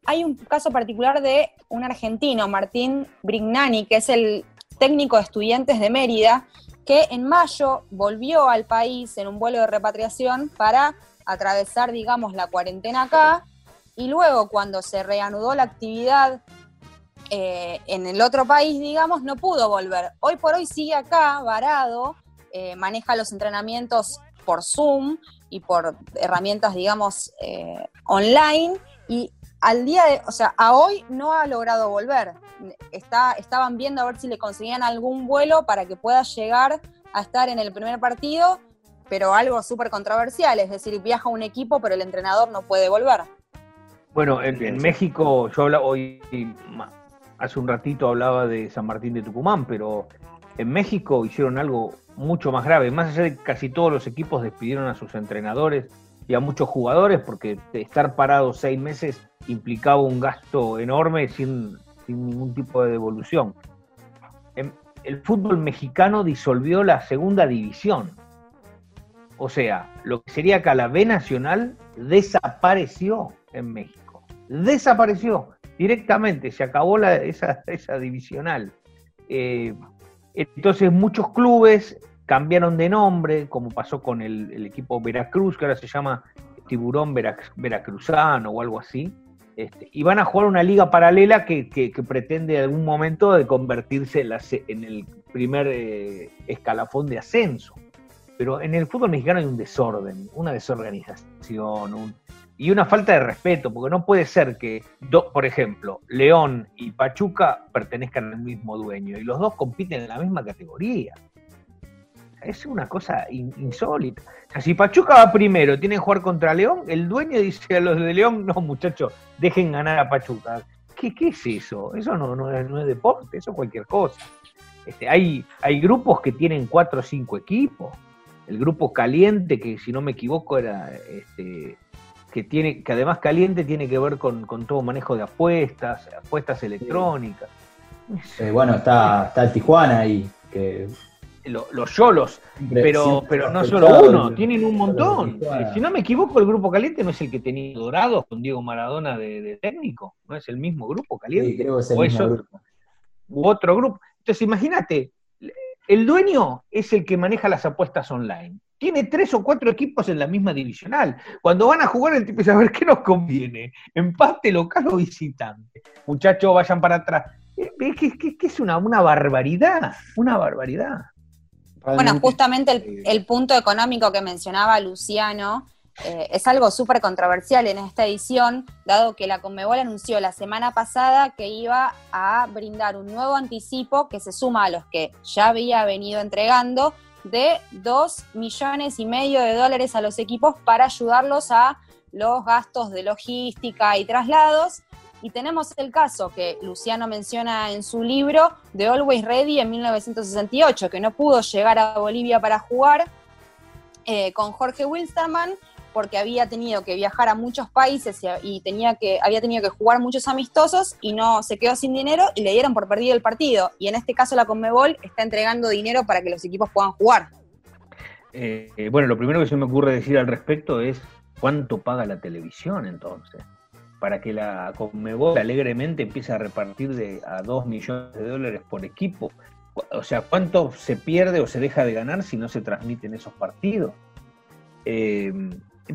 Hay un caso particular de un argentino, Martín Brignani, que es el técnico de estudiantes de Mérida, que en mayo volvió al país en un vuelo de repatriación para atravesar, digamos, la cuarentena acá, y luego cuando se reanudó la actividad eh, en el otro país, digamos, no pudo volver. Hoy por hoy sigue acá, varado, eh, maneja los entrenamientos por Zoom y por herramientas, digamos, eh, online y al día de, o sea, a hoy no ha logrado volver. Está, estaban viendo a ver si le conseguían algún vuelo para que pueda llegar a estar en el primer partido, pero algo súper controversial, es decir, viaja un equipo, pero el entrenador no puede volver. Bueno, en, en México, yo hablo hoy hace un ratito hablaba de San Martín de Tucumán, pero en México hicieron algo mucho más grave. Más allá de que casi todos los equipos despidieron a sus entrenadores y a muchos jugadores, porque estar parado seis meses implicaba un gasto enorme sin, ningún tipo de devolución. El fútbol mexicano disolvió la segunda división. O sea, lo que sería acá la B Nacional desapareció en México. Desapareció directamente, se acabó esa, divisional. Eh, entonces muchos clubes cambiaron de nombre, como pasó con el, equipo Veracruz, que ahora se llama Tiburón Veracruzano o algo así, este, y van a jugar una liga paralela que, pretende en algún momento de convertirse en, el primer eh, escalafón de ascenso. Pero en el fútbol mexicano hay un desorden, una desorganización, un, y una falta de respeto, porque no puede ser que, por ejemplo, León y Pachuca pertenezcan al mismo dueño y los dos compiten en la misma categoría. Es una cosa insólita. O sea, si Pachuca va primero, tiene que jugar contra León, el dueño dice a los de León, no muchachos, dejen ganar a Pachuca. ¿Qué, qué es eso? Eso no, no, es, deporte, eso es cualquier cosa. Este, hay, hay grupos que tienen cuatro o cinco equipos. El grupo caliente, que si no me equivoco era este, que tiene, que además caliente tiene que ver con, todo manejo de apuestas, apuestas electrónicas. Eh, bueno, está, está Tijuana ahí, que los yolos, pero, pero no solo uno, tienen un montón. Si no me equivoco, el grupo caliente no es el que tenía Dorados con Diego Maradona de, técnico, no es el mismo grupo caliente. Sí, creo que es el mismo grupo. U otro grupo. Entonces, imagínate, el dueño es el que maneja las apuestas online tiene tres o cuatro equipos en la misma divisional. Cuando van a jugar, el tipo dice, a ver, ¿qué nos conviene? ¿Empate local o visitante? Muchachos, vayan para atrás. Es eh, que, es una, una barbaridad, una barbaridad. Bueno, justamente el, punto económico que mencionaba Luciano eh, es algo súper controversial en esta edición, dado que la Conmebol anunció la semana pasada que iba a brindar un nuevo anticipo que se suma a los que ya había venido entregando de 2 millones y medio de dólares a los equipos para ayudarlos a los gastos de logística y traslados. Y tenemos el caso que Luciano menciona en su libro de Always Ready en 1968, que no pudo llegar a Bolivia para jugar eh, con Jorge Wilstermann porque había tenido que viajar a muchos países y, tenía que, había tenido que jugar muchos amistosos y no se quedó sin dinero y le dieron por perdido el partido. Y en este caso la Conmebol está entregando dinero para que los equipos puedan jugar. Eh, eh, bueno, lo primero que se me ocurre decir al respecto es cuánto paga la televisión entonces, para que la Conmebol alegremente empiece a repartir de, a 2 millones de dólares por equipo. O sea, ¿cuánto se pierde o se deja de ganar si no se transmiten esos partidos? Eh,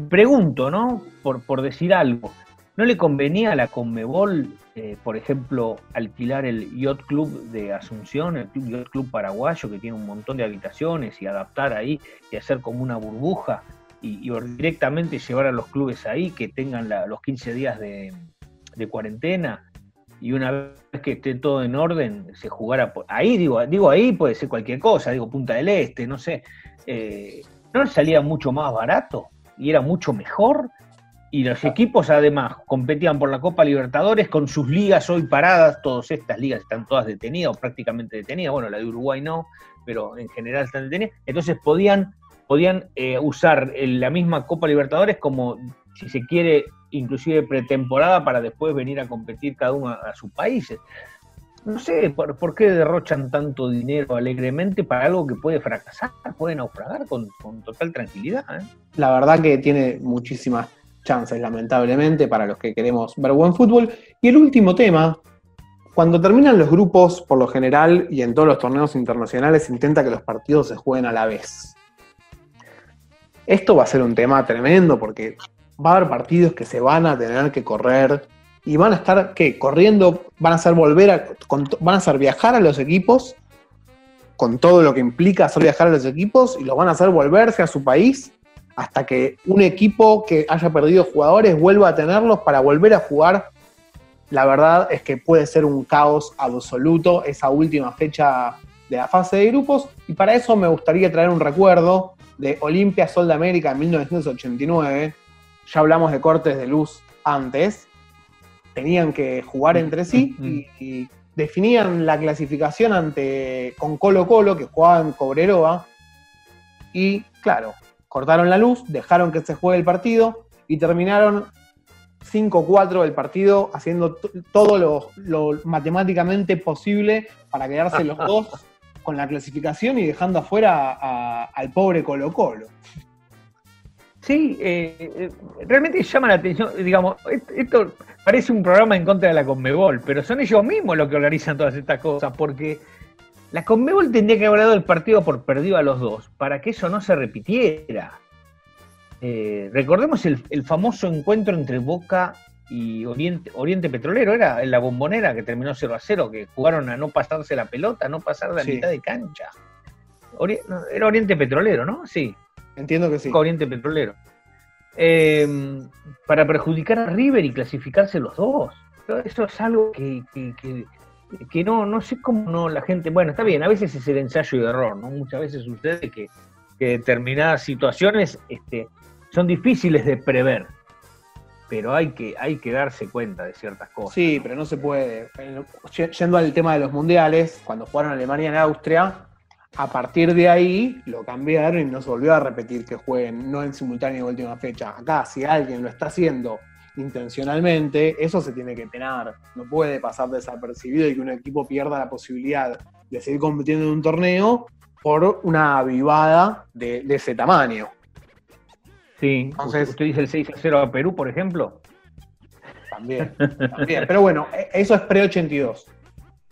pregunto, ¿no? Por, por decir algo, ¿no le convenía a la Conmebol, eh, por ejemplo, alquilar el Yacht Club de Asunción, el Yacht Club paraguayo, que tiene un montón de habitaciones, y adaptar ahí y hacer como una burbuja y, directamente llevar a los clubes ahí que tengan los 15 días de, cuarentena? Y una vez que esté todo en orden, se jugara por ahí, digo, digo ahí puede ser cualquier cosa, digo Punta del Este, no sé. Eh, ¿No salía mucho más barato? y era mucho mejor. Y los equipos además competían por la Copa Libertadores con sus ligas hoy paradas, todas estas ligas están todas detenidas o prácticamente detenidas, bueno, la de Uruguay no, pero en general están detenidas, entonces podían, podían eh, usar la misma Copa Libertadores como, si se quiere, inclusive pretemporada para después venir a competir cada uno a, sus países. No sé ¿por, qué derrochan tanto dinero alegremente para algo que puede fracasar, puede naufragar con, total tranquilidad. ¿eh? La verdad que tiene muchísimas chances, lamentablemente, para los que queremos ver buen fútbol. Y el último tema, cuando terminan los grupos, por lo general, y en todos los torneos internacionales, intenta que los partidos se jueguen a la vez. Esto va a ser un tema tremendo porque va a haber partidos que se van a tener que correr y van a estar, ¿qué? Corriendo, van a hacer volver a, van a hacer viajar a los equipos, con todo lo que implica hacer viajar a los equipos, y los van a hacer volverse a su país hasta que un equipo que haya perdido jugadores vuelva a tenerlos para volver a jugar. La verdad es que puede ser un caos absoluto esa última fecha de la fase de grupos, y para eso me gustaría traer un recuerdo de Olimpia Sol de América en 1989. Ya hablamos de cortes de luz antes, tenían que jugar entre sí y, definían la clasificación ante con Colo Colo, que jugaba en Cobreroa, y claro, cortaron la luz, dejaron que se juegue el partido y terminaron 5-4 el partido, haciendo todo lo, matemáticamente posible para quedarse los dos con la clasificación y dejando afuera al pobre Colo Colo. Sí, eh, eh, realmente llama la atención, digamos, esto parece un programa en contra de la Conmebol, pero son ellos mismos los que organizan todas estas cosas, porque la Conmebol tendría que haber dado el partido por perdido a los dos, para que eso no se repitiera. Eh, recordemos el, famoso encuentro entre Boca y Oriente, Oriente Petrolero, era en la bombonera que terminó 0 a 0, que jugaron a no pasarse la pelota, no pasar la mitad de cancha. era Oriente Petrolero, ¿no? Sí. Entiendo que sí. Oriente Petrolero. Em, para perjudicar a River y clasificarse los dos. Eso es algo que, que, no, no sé cómo no la gente. Bueno, está bien, a veces es el ensayo de error, ¿no? Muchas veces sucede que, determinadas situaciones este, son difíciles de prever, pero hay que, hay que darse cuenta de ciertas cosas. Sí, pero no se puede. Yendo al tema de los mundiales, cuando jugaron Alemania en Austria, a partir de ahí lo cambiaron y no se volvió a repetir que jueguen no en simultáneo de última fecha. Acá, si alguien lo está haciendo intencionalmente, eso se tiene que penar. No puede pasar desapercibido y que un equipo pierda la posibilidad de seguir compitiendo en un torneo por una avivada de, ese tamaño. Sí, Entonces, ¿usted dice el 6 a 0 a Perú, por ejemplo? También, también. Pero bueno, e, eso es pre-82.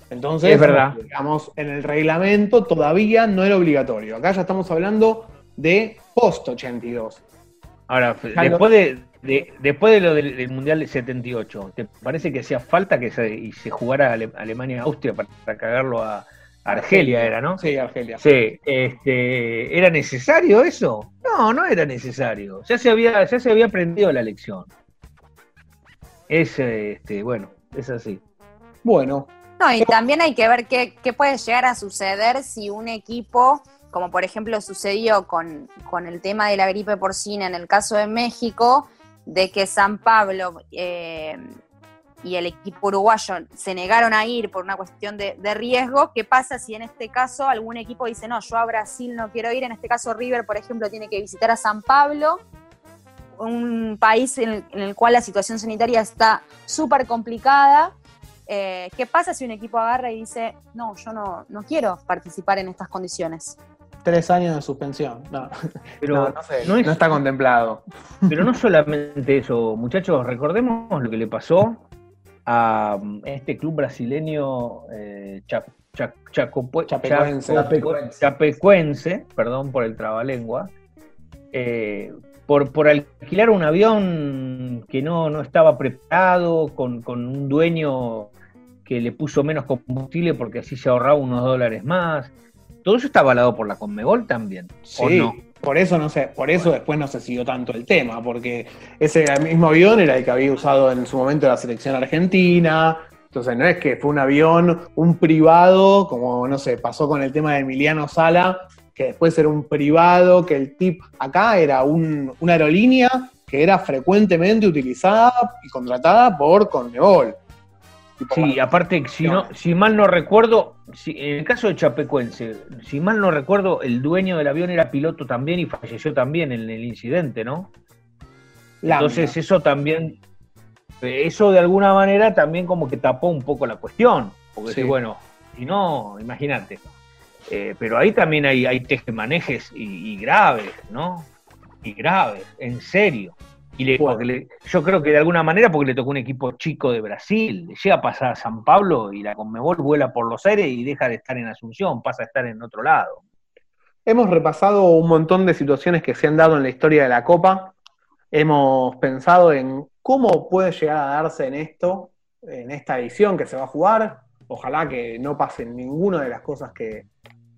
Entonces, es verdad. digamos, en el reglamento todavía no era obligatorio. Acá ya estamos hablando de post-82. Ahora, después de, después de lo del, Mundial de 78, ¿te parece que hacía falta que se, se jugara Alemania-Austria para, cagarlo a Argelia, era, ¿no? Sí, Argelia. Sí, este, ¿era necesario eso? No, no era necesario. Ya se había, ya se había aprendido la lección. Es, este, bueno, es así. Bueno, No, y también hay que ver qué, qué puede llegar a suceder si un equipo, como por ejemplo sucedió con, con el tema de la gripe porcina en el caso de México, de que San Pablo eh, y el equipo uruguayo se negaron a ir por una cuestión de, de riesgo, ¿qué pasa si en este caso algún equipo dice, no, yo a Brasil no quiero ir? En este caso River, por ejemplo, tiene que visitar a San Pablo, un país en el, en el cual la situación sanitaria está súper complicada. Eh, ¿Qué pasa si un equipo agarra y dice, no, yo no, no quiero participar en estas condiciones? tres años de suspensión. No, Pero no, no sé, no es- no está contemplado. Pero no solamente eso, muchachos, recordemos lo que le pasó a mm, este club brasileño eh, Cha- Cha- Chacopue- Chapecoense. Chaco- Chapecoense, perdón por el trabalengua, eh, por, por alquilar un avión que no, no estaba preparado, con, con un dueño que le puso menos combustible porque así se ahorraba unos dólares más. Todo eso está avalado por la Conmebol también. ¿o Sí, no? por eso no sé, por eso después no se siguió tanto el tema, porque ese mismo avión era el que había usado en su momento la selección argentina. Entonces no es que fue un avión, un privado, como no sé, pasó con el tema de Emiliano Sala, que después era un privado, que el tip acá era un- una aerolínea que era frecuentemente utilizada y contratada por Conmebol. Sí, aparte, si, no, si mal no recuerdo, si, en el caso de Chapecuense, si mal no recuerdo, el dueño del avión era piloto también y falleció también en el incidente, ¿no? Entonces eso también, eso de alguna manera también como que tapó un poco la cuestión. Porque Sí. bueno, si no, imagínate. Eh, pero ahí también hay, hay tejemanejes y, y graves, ¿no? Y graves, en serio. Y le- le- yo creo que de alguna manera porque le tocó un equipo chico de Brasil, le llega a pasar a San Pablo y la Conmebol vuela por los aires y deja de estar en Asunción, pasa a estar en otro lado. Hemos repasado un montón de situaciones que se han dado en la historia de la Copa. Hemos pensado en cómo puede llegar a darse en esto, en esta edición que se va a jugar. Ojalá que no pasen ninguna de las cosas que,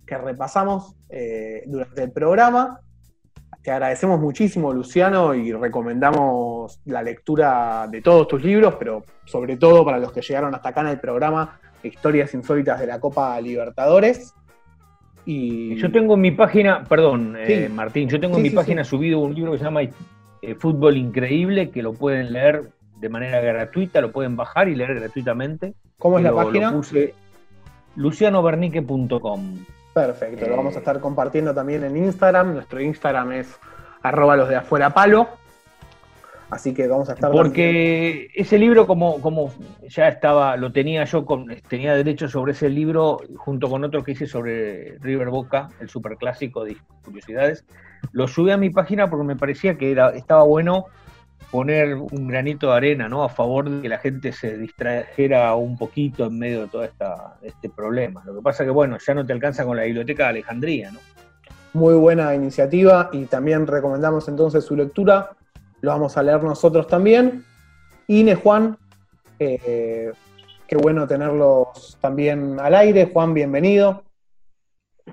que repasamos eh, durante el programa. Te agradecemos muchísimo, Luciano, y recomendamos la lectura de todos tus libros, pero sobre todo para los que llegaron hasta acá en el programa, Historias Insólitas de la Copa Libertadores. Y Yo tengo en mi página, perdón, eh. Martín, yo tengo Sí, en mi sí, página subido un libro que se llama eh, Fútbol Increíble, que lo pueden leer de manera gratuita, lo pueden bajar y leer gratuitamente. ¿Cómo es la Lo- página? lucianobernique.com. Perfecto, lo Eh, vamos a estar compartiendo también en Instagram. Nuestro Instagram es arroba los de afuera palo. Así que vamos a estar también- Porque ese libro, como, como ya estaba, lo tenía yo, con, tenía derecho sobre ese libro, junto con otro que hice sobre River Boca, el superclásico de curiosidades, lo subí a mi página porque me parecía que era, estaba bueno poner un granito de arena, ¿no? A favor de que la gente se distrajera un poquito en medio de todo esta, este problema. Lo que pasa que, bueno, ya no te alcanza con la biblioteca de Alejandría, ¿no? Muy buena iniciativa y también recomendamos entonces su lectura. Lo vamos a leer nosotros también. Ine, Juan, eh, qué bueno tenerlos también al aire. Juan, bienvenido.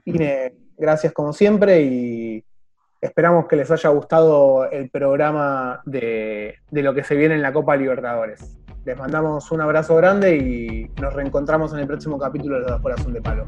Ine, gracias como siempre y esperamos que les haya gustado el programa de, de lo que se viene en la Copa Libertadores. Les mandamos un abrazo grande y nos reencontramos en el próximo capítulo de Los Afuera Son de Palo.